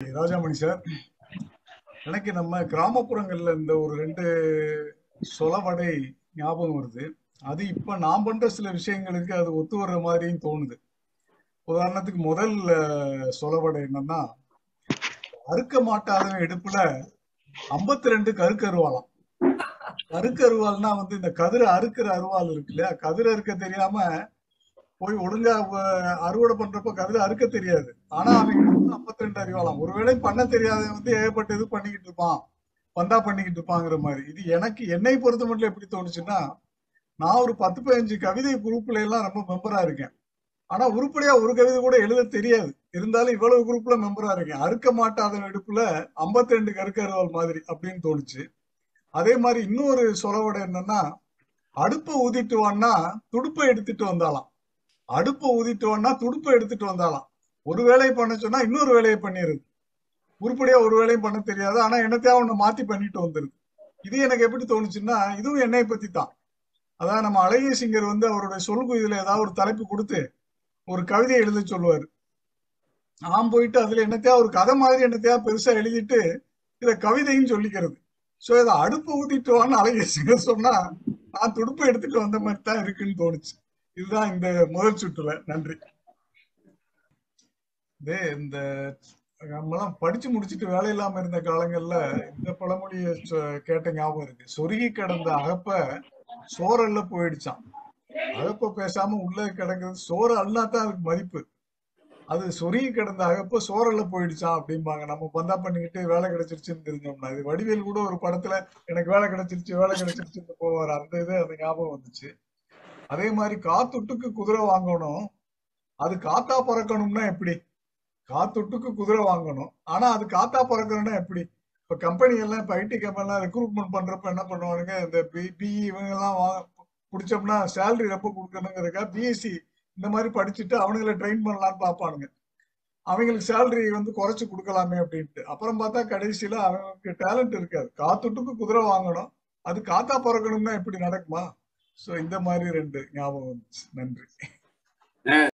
Rajamani sir எனக்கு நம்ம கிராமப்புறங்கள்ல இந்த ஒரு ரெண்டு சொலவடை ஞாபகம் வருது. அது இப்ப நான் பண்ற சில விஷயங்களுக்கு அது ஒத்து வர்ற மாதிரியும் தோணுது. உதாரணத்துக்கு முதல் சொலவடை என்னன்னா அறுக்க மாட்டாதவன் இடுப்புல 52 ரெண்டு கருக்கருவாளாம் கருக்கருவாள்னா வந்து இந்த கதிரை அறுக்கிற அருவாள் இருக்கு இல்லையா? கதிரை அறுக்க தெரியாம போய் ஒழுங்கா அறுவடை பண்றப்ப கதிரை அறுக்க தெரியாது. ஆனா அவன் 52 ரெண்டு அறிவாளாம். ஒருவேளை பண்ண தெரியாதவன் வந்து ஏகப்பட்ட இது பண்ணிக்கிட்டு இருப்பான். பந்தா பண்ணிக்கிட்டு இருப்பாங்கிற மாதிரி. இது எனக்கு என்னை பொறுத்த மட்டும் எப்படி தோணுச்சுன்னா நான் ஒரு பத்து பதினஞ்சு கவிதை குரூப்ல எல்லாம் ரொம்ப மெம்பரா இருக்கேன். ஆனா உருப்படியா ஒரு கவிதை கூட எழுத தெரியாது. இருந்தாலும் இவ்வளவு குரூப்ல மெம்பரா இருக்கேன். அறுக்க மாட்டாத இடுப்புல 52 ரெண்டு கருக்கருவாள் மாதிரி அப்படின்னு தோணுச்சு. அதே மாதிரி இன்னொரு சொலவோட என்னன்னா அடுப்பை ஊதிட்டு வான்னா துடுப்பை எடுத்துட்டு வந்தாலாம் அடுப்பை ஊதிட்டோன்னா துடுப்பை எடுத்துட்டு வந்தாலாம். ஒரு வேலையை பண்ண சொன்னா இன்னொரு வேலையை பண்ணிடுது. உருப்படியா ஒரு வேலையும் பண்ண தெரியாது. ஆனா என்னத்தையா ஒண்ணு மாத்தி பண்ணிட்டு வந்துருது இது எனக்கு எப்படி தோணுச்சுன்னா இதுவும் என்னை பத்தி தான் அதான் நம்ம அழகிய சிங்கர் வந்து அவருடைய சொல்குதில ஏதாவது ஒரு தலைப்பு கொடுத்து ஒரு கவிதையை எழுத சொல்லுவாரு. நான் போயிட்டு அதுல என்னத்தையா ஒரு கதை மாதிரி என்னத்தையா பெருசா எழுதிட்டு இத கவிதையும் சொல்லிக்கிறது. சோ இதை அடுப்பு ஊத்திட்டு வான்னு அழகிய சிங்கர் சொன்னா நான் துடுப்பு எடுத்துட்டு வந்த மாதிரி தான் இருக்குன்னு தோணுச்சு. இதுதான் இந்த முதல் சுற்றுல. நன்றி. இது இந்த நம்மலாம் படிச்சு முடிச்சுட்டு வேலை இல்லாம இருந்த காலங்கள்ல இந்த பழமொழியை கேட்ட ஞாபகம் இருக்கு. சொருகி கிடந்த அகப்ப சோறல்ல போயிடுச்சான் அகப்ப பேசாம உள்ள கிடக்குறது சோறு அல்லாதான் அதுக்கு மதிப்பு. அது சொருகி கிடந்த அகப்ப சோறல்ல போயிடுச்சான் அப்படிம்பாங்க. நம்ம பந்தா பண்ணிக்கிட்டு வேலை கிடைச்சிருச்சுன்னு தெரிஞ்சோம்னா இது வடிவேல் கூட ஒரு படத்துல எனக்கு வேலை கிடைச்சிருச்சு வேலை கிடைச்சிருச்சுன்னு போவார். அந்த இது அந்த ஞாபகம் வந்துச்சு. அதே மாதிரி காத்துட்டுக்கு குதிரை வாங்கணும். அது காத்தா பறக்கணும்னா எப்படி? காத்துட்டுக்கு குதிரை வாங்கணும். ஆனா அது காத்தா பறக்கணும்னா எப்படி? இப்ப கம்பெனி எல்லாம் இப்ப ஐடி கம்பெனிலாம் ரெக்ரூட்மெண்ட் பண்றப்ப என்ன பண்ணுவானுங்க? இந்த பிஇ இவங்க எல்லாம் பிடிச்சோம்னா சேலரி ரொம்ப கொடுக்கணுங்கிறக்கா பிஎஸ்சி இந்த மாதிரி படிச்சுட்டு அவனுங்களை ட்ரெயின் பண்ணலாம்னு பார்ப்பானுங்க. அவங்களுக்கு சேலரி வந்து குறைச்சு கொடுக்கலாமே அப்படின்ட்டு. அப்புறம் பார்த்தா கடைசியில அவங்களுக்கு டேலண்ட் இருக்காது. காத்துட்டுக்கு குதிரை வாங்கணும். அது காத்தா பறக்கணும்னா எப்படி நடக்குமா? சோ இந்த மாதிரி ரெண்டு ஞாபகம் நன்றி.